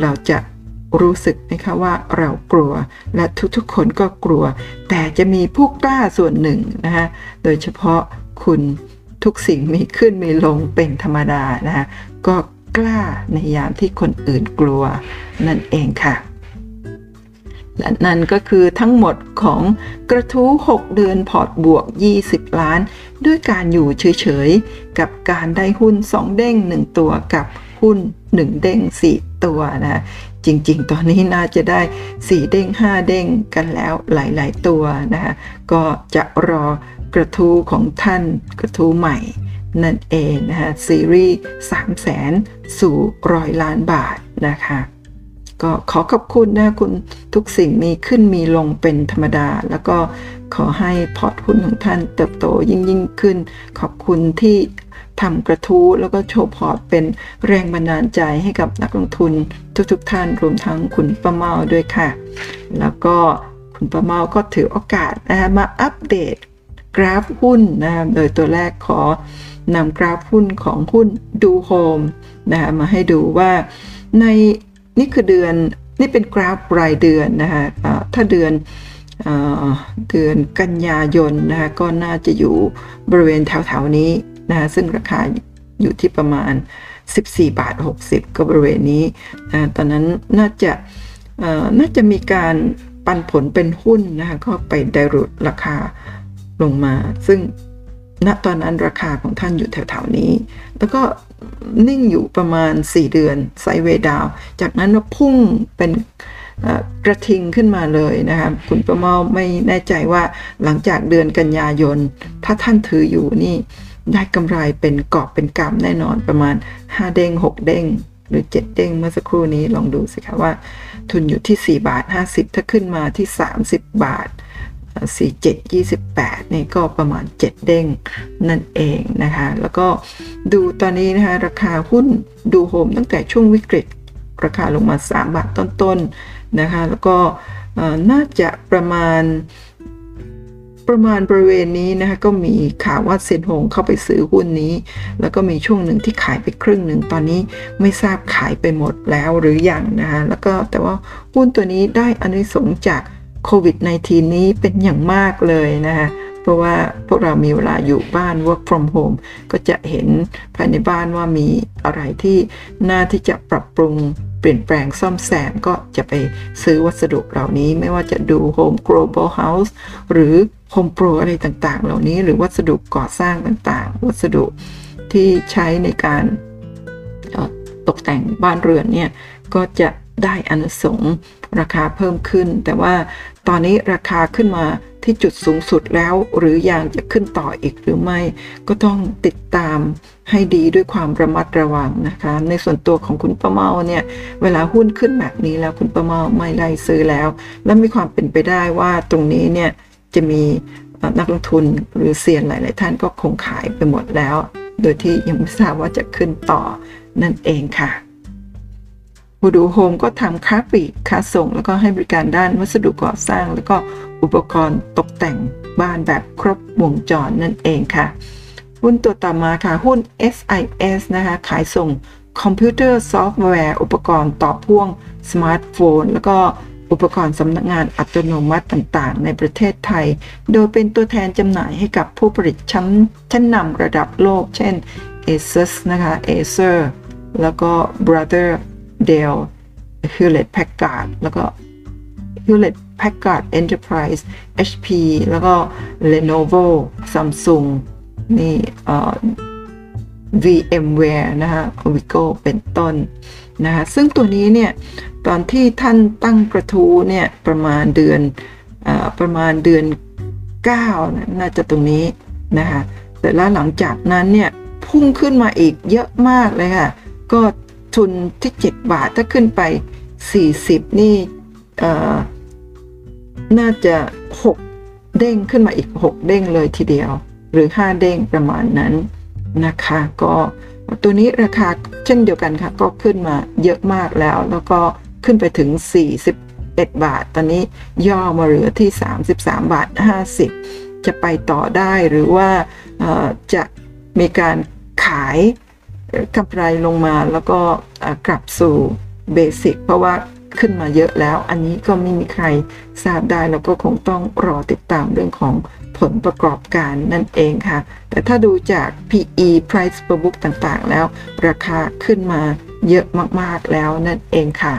เราจะ รู้สึกไหมคะว่าเรากลัวและทุกๆคนก็กลัว แต่จะมีผู้กล้าส่วนหนึ่งนะคะโดยเฉพาะคุณทุกสิ่งมีขึ้นมีลงเป็นธรรมดานะคะก็กล้าในยามที่คนอื่นกลัวนั่นเองค่ะ และนั่นก็คือทั้งหมดของกระทู้ 6 เดือนพอร์ตบวก 20 ล้าน ด้วยการอยู่เฉยๆ กับการได้หุ้น 2 เด้ง 1 ตัวกับหุ้น 1 เด้ง 4 ตัวนะ จริง ๆ ตอนนี้น่าจะได้4เด้ง5เด้งกันแล้วหลาย ๆ ตัวนะคะก็จะรอกระทู้ของท่านกระทู้ใหม่นั่นเองนะคะซีรีส์3แสนสู่ร้อยล้านบาทนะคะก็ขอขอบคุณนะคุณทุกสิ่งมีขึ้นมีลงเป็นธรรมดา แล้วก็ขอให้พอร์ตหุ้นของท่านเติบโตยิ่งยิ่งขึ้น ขอบคุณที่ ทำกระทู้แล้วก็โชว์พอร์ตเป็นแรงบันดาลใจให้กับนักลงทุนทุกๆทท่านรวมทั้งคุณประเมาด้วยค่ะ แล้วก็คุณประเมาก็ถือโอกาสนะมาอัปเดตกราฟหุ้นนะโดยตัวแรกขอนำกราฟหุ้นของหุ้นดูโฮมนะคะมาให้ดูว่าในนี่คือเดือนนี่เป็นกราฟรายเดือนนะคะถ้าเดือนเดือนกันยายนนะคะก็น่าจะอยู่บริเวณแถวๆนี้ นะซึ่งราคาอยู่ที่ประมาณ 14 บาท 60 ก็บริเวณนี้นะตอนนั้นน่าจะน่าจะมีการปันผลเป็นหุ้นนะคะก็ไปไดรูดราคาลงมา ซึ่งณตอนนั้นราคาของท่านอยู่แถวๆนี้ แล้วก็นิ่งอยู่ประมาณ 4 เดือนไซเวดาว จากนั้นก็พุ่งเป็นกระทิงขึ้นมาเลยนะครับคุณประเมาไม่แน่ใจว่าหลังจากเดือนกันยายน ถ้าท่านถืออยู่นี่ ได้กำไรเป็นกอบเป็นกำแน่นอนประมาณ 5 เด้ง 6 เด้ง หรือ 7 เด้งเมื่อสักครู่นี้ลองดูสิคะว่า ทุนอยู่ที่ 4 บาท 50 ถ้าขึ้นมาที่ 30 บาท 47 28 นี่ก็ประมาณ 7 เด้งนั่นเองนะคะ แล้วก็ดูตอนนี้นะคะ ราคาหุ้นดูโฮมตั้งแต่ช่วงวิกฤต ราคาลงมา 3 บาทต้นๆนะคะ แล้วก็น่าจะประมาณ ประมาณบริเวณนี้นะคะก็มีข่าวว่าเซนหงเข้าไปซื้อหุ้นนี้ แล้วก็มีช่วงหนึ่งที่ขายไปครึ่งหนึ่งตอนนี้ไม่ทราบขายไปหมดแล้วหรืออยังนะคะแล้วก็แต่ว่าหุ้นตัวนี้ได้อานิสงส์จากโควิด -19 นี้เป็นอย่างมากเลยนะคะเพราะว่าพวกเรามีเวลาอยู่บ้าน work from home ก็จะเห็นภายในบ้านว่ามีอะไรที่น่าที่จะปรับปรุงเปลี่ยนแปลงซ่อมแซมก็จะไปซื้อวัสดุเหล่านี้ไม่ว่าจะดู Home Global House หรือ Home Pro อะไรต่างๆ เหล่านี้หรือวัสดุก่อสร้างต่างๆ วัสดุที่ใช้ในการตกแต่งบ้านเรือนเนี่ย ก็จะได้อนุสงราคาเพิ่มขึ้น แต่ว่าตอนนี้ราคาขึ้นมาที่จุดสูงสุดแล้ว หรือยังจะขึ้นต่ออีกหรือไม่ ก็ต้องติดตามให้ดีด้วยความระมัดระวังนะคะ ในส่วนตัวของคุณประเมาเนี่ย เวลาหุ้นขึ้นแบบนี้แล้วคุณประเมาไม่ไล่ซื้อแล้ว และมีความเป็นไปได้ว่าตรงนี้เนี่ย จะมีนักลงทุนหรือเซียนหลาย ๆ ท่านก็คงขายไปหมดแล้ว โดยที่ยังไม่ทราบว่าจะขึ้นต่อนั่นเองค่ะบูดูโฮมก็ทำค้าปลีกค้าส่ง แล้วก็ให้บริการด้านวัสดุก่อสร้าง แล้วก็อุปกรณ์ตกแต่งบ้านแบบครบวงจรนั่นเองค่ะ หุ้นตัวต่อมาค่ะ หุ้น SIS นะคะ ขายส่งคอมพิวเตอร์ซอฟต์แวร์ อุปกรณ์ต่อพ่วงสมาร์ทโฟน แล้วก็ อุปกรณ์สำนักงานอัตโนมัติต่างๆ ในประเทศไทย โดยเป็นตัวแทนจำหน่ายให้กับผู้ผลิตชั้นชั้นนำระดับโลก เช่น ASUS นะคะ Acer แล้วก็ Brother Dell Hewlett Packard แล้วก็ Hewlett Packard Enterprise HP แล้วก็ Lenovo Samsung นี่ VMware นะคะ Vigo เป็นต้นนะคะซึ่งตัวนี้เนี่ย ตอนที่ท่านตั้งกระทู้เนี่ยประมาณเดือนอประมาณเดือน9นะน่าจะตรงนี้นะคะแต่แล้วหลังจากนั้นเนี่ยพุ่งขึ้นมาอีกเยอะมากเลยค่ะ ก็ทุนที่ 7 บาทถ้าขึ้นไป 40 นี่น่าจะ 6 เด้งขึ้นมาอีก 6 เด้งเลยทีเดียว หรือ 5 เด้งประมาณนั้นนะคะ ก็ตัวนี้ราคาเช่นเดียวกันค่ะ ก็ขึ้นมาเยอะมากแล้ว แล้วก็ ขึ้นไปถึง 41 บาท ตอนนี้ย่อมาเหลือที่ 33 บาท 50 จะไปต่อได้หรือว่าจะมีการขายกำไรลงมาแล้วก็กลับสู่เบสิกเพราะว่าขึ้นมาเยอะแล้ว อันนี้ก็ไม่มีใครทราบได้แล้วก็คงต้องรอติดตามเรื่องของผลประกอบการนั่นเองค่ะ แต่ถ้าดูจาก PE price per book ต่างๆ แล้ว ราคาขึ้นมาเยอะมากๆแล้วนั่นเองค่ะ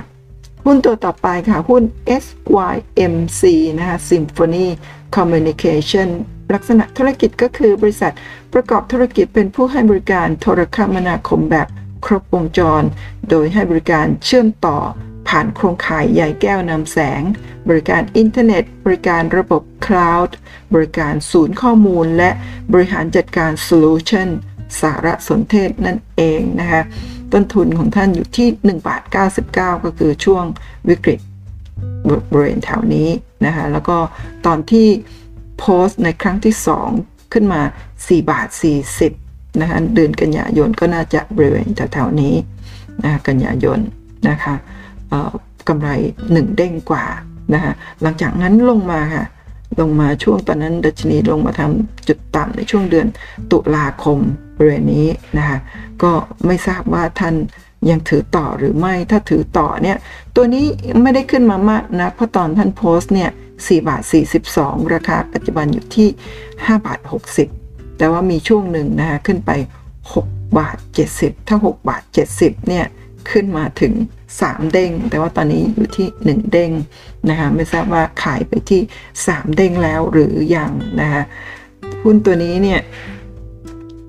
หุ้นตัวต่อไปค่ะหุ้น SYMC นะคะ Symphony Communication ลักษณะธุรกิจก็คือบริษัทประกอบธุรกิจเป็นผู้ให้บริการโทรคมนาคมแบบครบวงจร โดยให้บริการเชื่อมต่อผ่านโครงข่ายใหญ่แก้วนำแสง บริการอินเทอร์เน็ต บริการระบบคลาวด์ บริการศูนย์ข้อมูล และบริหารจัดการโซลูชันสารสนเทศนั่นเองนะคะ ต้นทุนของท่านอยู่ที่1บาท99 ก็คือช่วงวิกฤตบริเวณแถวนี้นะคะแล้วก็ตอนที่โพสต์ในครั้งที่ 2 ขึ้นมา 4 บาท 40นะคะเดือนกันยายนก็น่าจะบริเวณแถวๆนี้นะกันยายนนะคะกำไร 1 เด้งกว่านะคะหลังจากนั้นลงมาค่ะ ลงมาช่วงตอนนั้นดัชนีลงมาทำจุดต่ำในช่วงเดือนตุลาคมบริเวณนี้นะคะก็ไม่ทราบว่าท่านยังถือต่อหรือไม่ถ้าถือต่อเนี่ย ตัวนี้ไม่ได้ขึ้นมามากนะเพราะตอนท่านโพสต์เนี่ย4บาท 42 ราคาปัจจุบันอยู่ที่ 5 บาท 60 แต่ว่ามีช่วงหนึ่งนะคะขึ้นไป 6 บาท 70 ถ้า 6 บาท 70 เนี่ย ขึ้นมาถึง 3 เด้ง แต่ว่าตอนนี้อยู่ที่ 1 เด้งนะคะไม่ทราบว่าขายไปที่ 3 เด้งแล้วหรืออยังนะคะหุ้นตัวนี้เนี่ย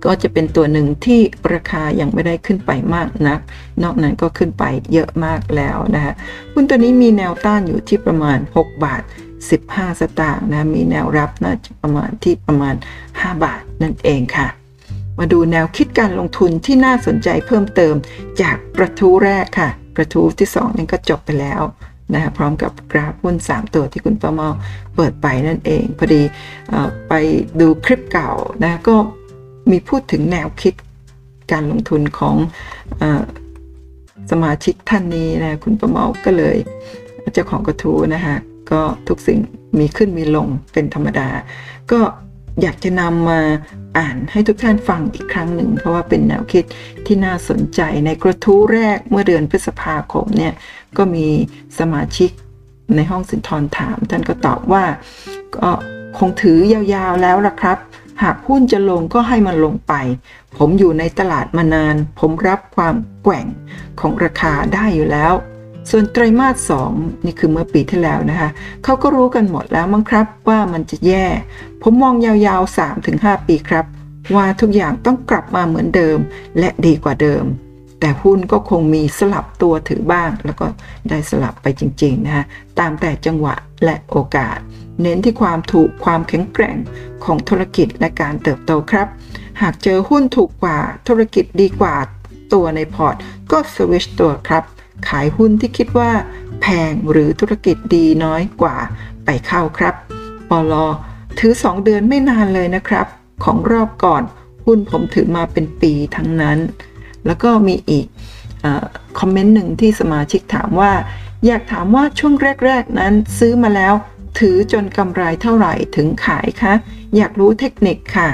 ก็จะเป็นตัวหนึ่งที่ราคายังไม่ได้ขึ้นไปมากนัก นอกนั้นก็ขึ้นไปเยอะมากแล้วนะคะหุ้นตัวนี้มีแนวต้านอยู่ที่ประมาณ 6 บาท 15 สตางค์นะ มีแนวรับน่าจะประมาณที่ประมาณ 5 บาทนั่นเองค่ะ มาดูแนวคิดการลงทุนที่น่าสนใจเพิ่มเติมจากกระทู้แรกค่ะ กระทู้ที่ 2 นั้นก็จบไปแล้วนะพร้อมกับกราฟหุ้น 3 ตัวที่คุณประเมาเปิดไปนั่นเอง พอดีไปดูคลิปเก่านะก็มีพูดถึงแนวคิดการลงทุนของอสมาชิกท่านนี้นะคุณประเมาก็เลยเจ้าของกระทู้นะคะก็ทุกสิ่งมีขึ้นมีลงเป็นธรรมดา ก็อยากจะนำมา อ่านให้ทุกท่านฟังอีกครั้งหนึ่ง เพราะว่าเป็นแนวคิดที่น่าสนใจในกระทู้แรกเมื่อเดือนพฤษภาคมเนี่ยก็มีสมาชิกในห้องสินทรถาม ท่านก็ตอบว่าก็คงถือยาวๆแล้วละครับ หากหุ้นจะลงก็ให้มันลงไป ผมอยู่ในตลาดมานาน ผมรับความแกว่งของราคาได้อยู่แล้ว ส่วนไตรมาสสองนี่คือเมื่อปีที่แล้วนะคะเขาก็รู้กันหมดแล้วมั้งครับว่ามันจะแย่ ผมมองยาวๆ 3-5 ปีครับ ว่าทุกอย่างต้องกลับมาเหมือนเดิมและดีกว่าเดิม แต่หุ้นก็คงมีสลับตัวถือบ้าง แล้วก็ได้สลับไปจริงๆนะคะตามแต่จังหวะและโอกาส เน้นที่ความถูกความแข็งแกร่งของธุรกิจและการเติบโตครับ หากเจอหุ้นถูกกว่าธุรกิจดีกว่าตัวในพอร์ต ก็สวิชตัวครับ ขายหุ้นที่คิดว่า แพงหรือธุรกิจดีน้อยกว่าไปเข้าครับปลอถือ 2 เดือนไม่นานเลยนะครับ ของรอบก่อนหุ้นผมถือมาเป็นปีทั้งนั้น แล้วก็มีอีกคอมเมนต์หนึ่งที่สมาชิกถามว่า อยากถามว่าช่วงแรก ๆ นั้นซื้อมาแล้ว ถือจนกำไรเท่าไหร่ถึงขายคะอยากรู้เทคนิคค่ะ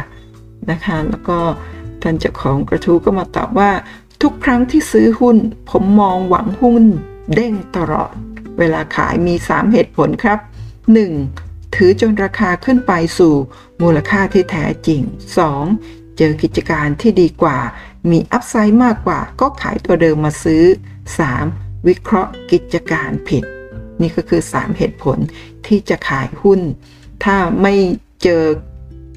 นะคะ แล้วก็ท่านเจ้าของกระทู้ก็มาตอบว่า ทุกครั้งที่ซื้อหุ้น ผมมองหวังหุ้นเด้งตลอด เวลาขายมี 3 เหตุผลครับ 1. ถือจนราคาขึ้นไปสู่มูลค่าที่แท้จริง 2. เจอกิจการที่ดีกว่า มีอัพไซด์มากกว่า ก็ขายตัวเดิมมาซื้อ 3. วิเคราะห์กิจการผิด นี่ก็คือ 3 เหตุผลที่จะขายหุ้น ถ้าไม่เจอ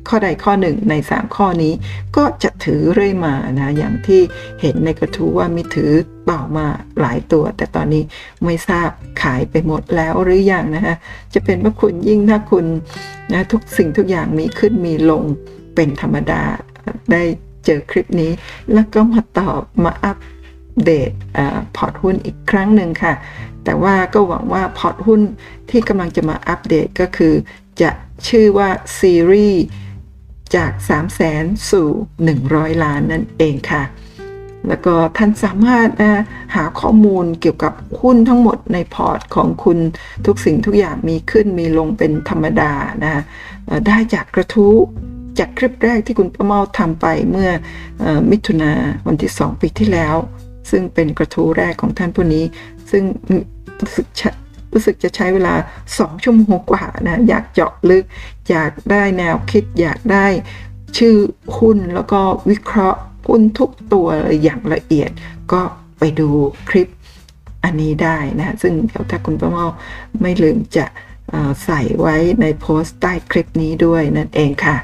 ข้อใดข้อหนึ่งใน 3 ข้อนี้ ก็จะถือเรื่อยมานะอย่างที่เห็นในกระทู้ว่ามีถือเป่ามาหลายตัว แต่ตอนนี้ไม่ทราบขายไปหมดแล้วหรือยังนะคะจะเป็นว่าคุณยิ่งถ้าคุณนะทุกสิ่งทุกอย่างมีขึ้นมีลงเป็นธรรมดาได้เจอคลิปนี้ แล้วก็มาตอบมาอัปเดตพอร์ตหุ้นอีกครั้งหนึ่งค่ะ แต่ว่าก็หวังว่าพอร์ตหุ้นที่กำลังจะมาอัปเดตก็คือ จะชื่อว่าซีรีส์ จาก 3 0 0แสนสู่ 100 ล้านนั่นเองค่ะ แล้วก็ท่านสามารถนะหาข้อมูลเกี่ยวกับหุ้นทั้งหมดในพอร์ตของคุณทุกสิ่งทุกอย่างมีขึ้นมีลงเป็นธรรมดานะได้จากกระทู้จากคลิปแรกที่คุณประเมาทำไปเมื่ออมิถุนาวันที่ 2 ปีที่แล้ว ซึ่งเป็นกระทู้แรกของท่านผู้นี้ ซึ่งรู้สึก รู้สึกจะใช้เวลา 2 ชั่วโมงกว่านะอยากเจาะลึก อยากได้แนวคิดอยากได้ชื่อหุ้นแล้วก็วิเคราะห์หุ้นทุกตัวอย่างละเอียด ก็ไปดูคลิปอันนี้ได้นะซึ่งเดี๋ยวถ้าคุณประเมาไม่ลืมจะใส่ไว้ในโพสต์ใต้คลิปนี้ด้วยนั่นเองค่ะ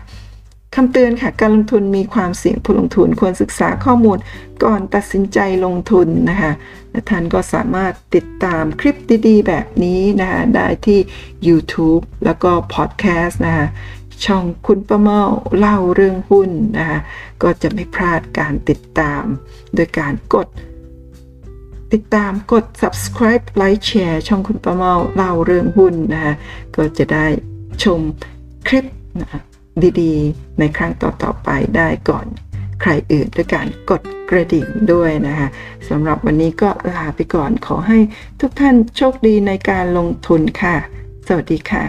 คำเตือนค่ะ การลงทุนมีความเสี่ยงผู้ลงทุนควรศึกษาข้อมูลก่อนตัดสินใจลงทุนนะคะและท่านก็สามารถติดตามคลิปดีๆ แบบนี้นะคะได้ที่ YouTube แล้วก็พอดแคสต์นะคะช่องคุณประเมาเล่าเรื่องหุ้นนะคะก็จะไม่พลาดการติดตาม โดยการกด ติดตามกด subscribe ไลค์แชร์ช่องคุณประเมาเล่าเรื่องหุ้นนะคะก็จะได้ชมคลิปนะคะ ดีๆ ในครั้งต่อๆไปได้ก่อนใครอื่นด้วยการกดกระดิ่งด้วยนะคะสำหรับวันนี้ก็ลาไปก่อนขอให้ทุกท่านโชคดีในการลงทุนค่ะ สวัสดีค่ะ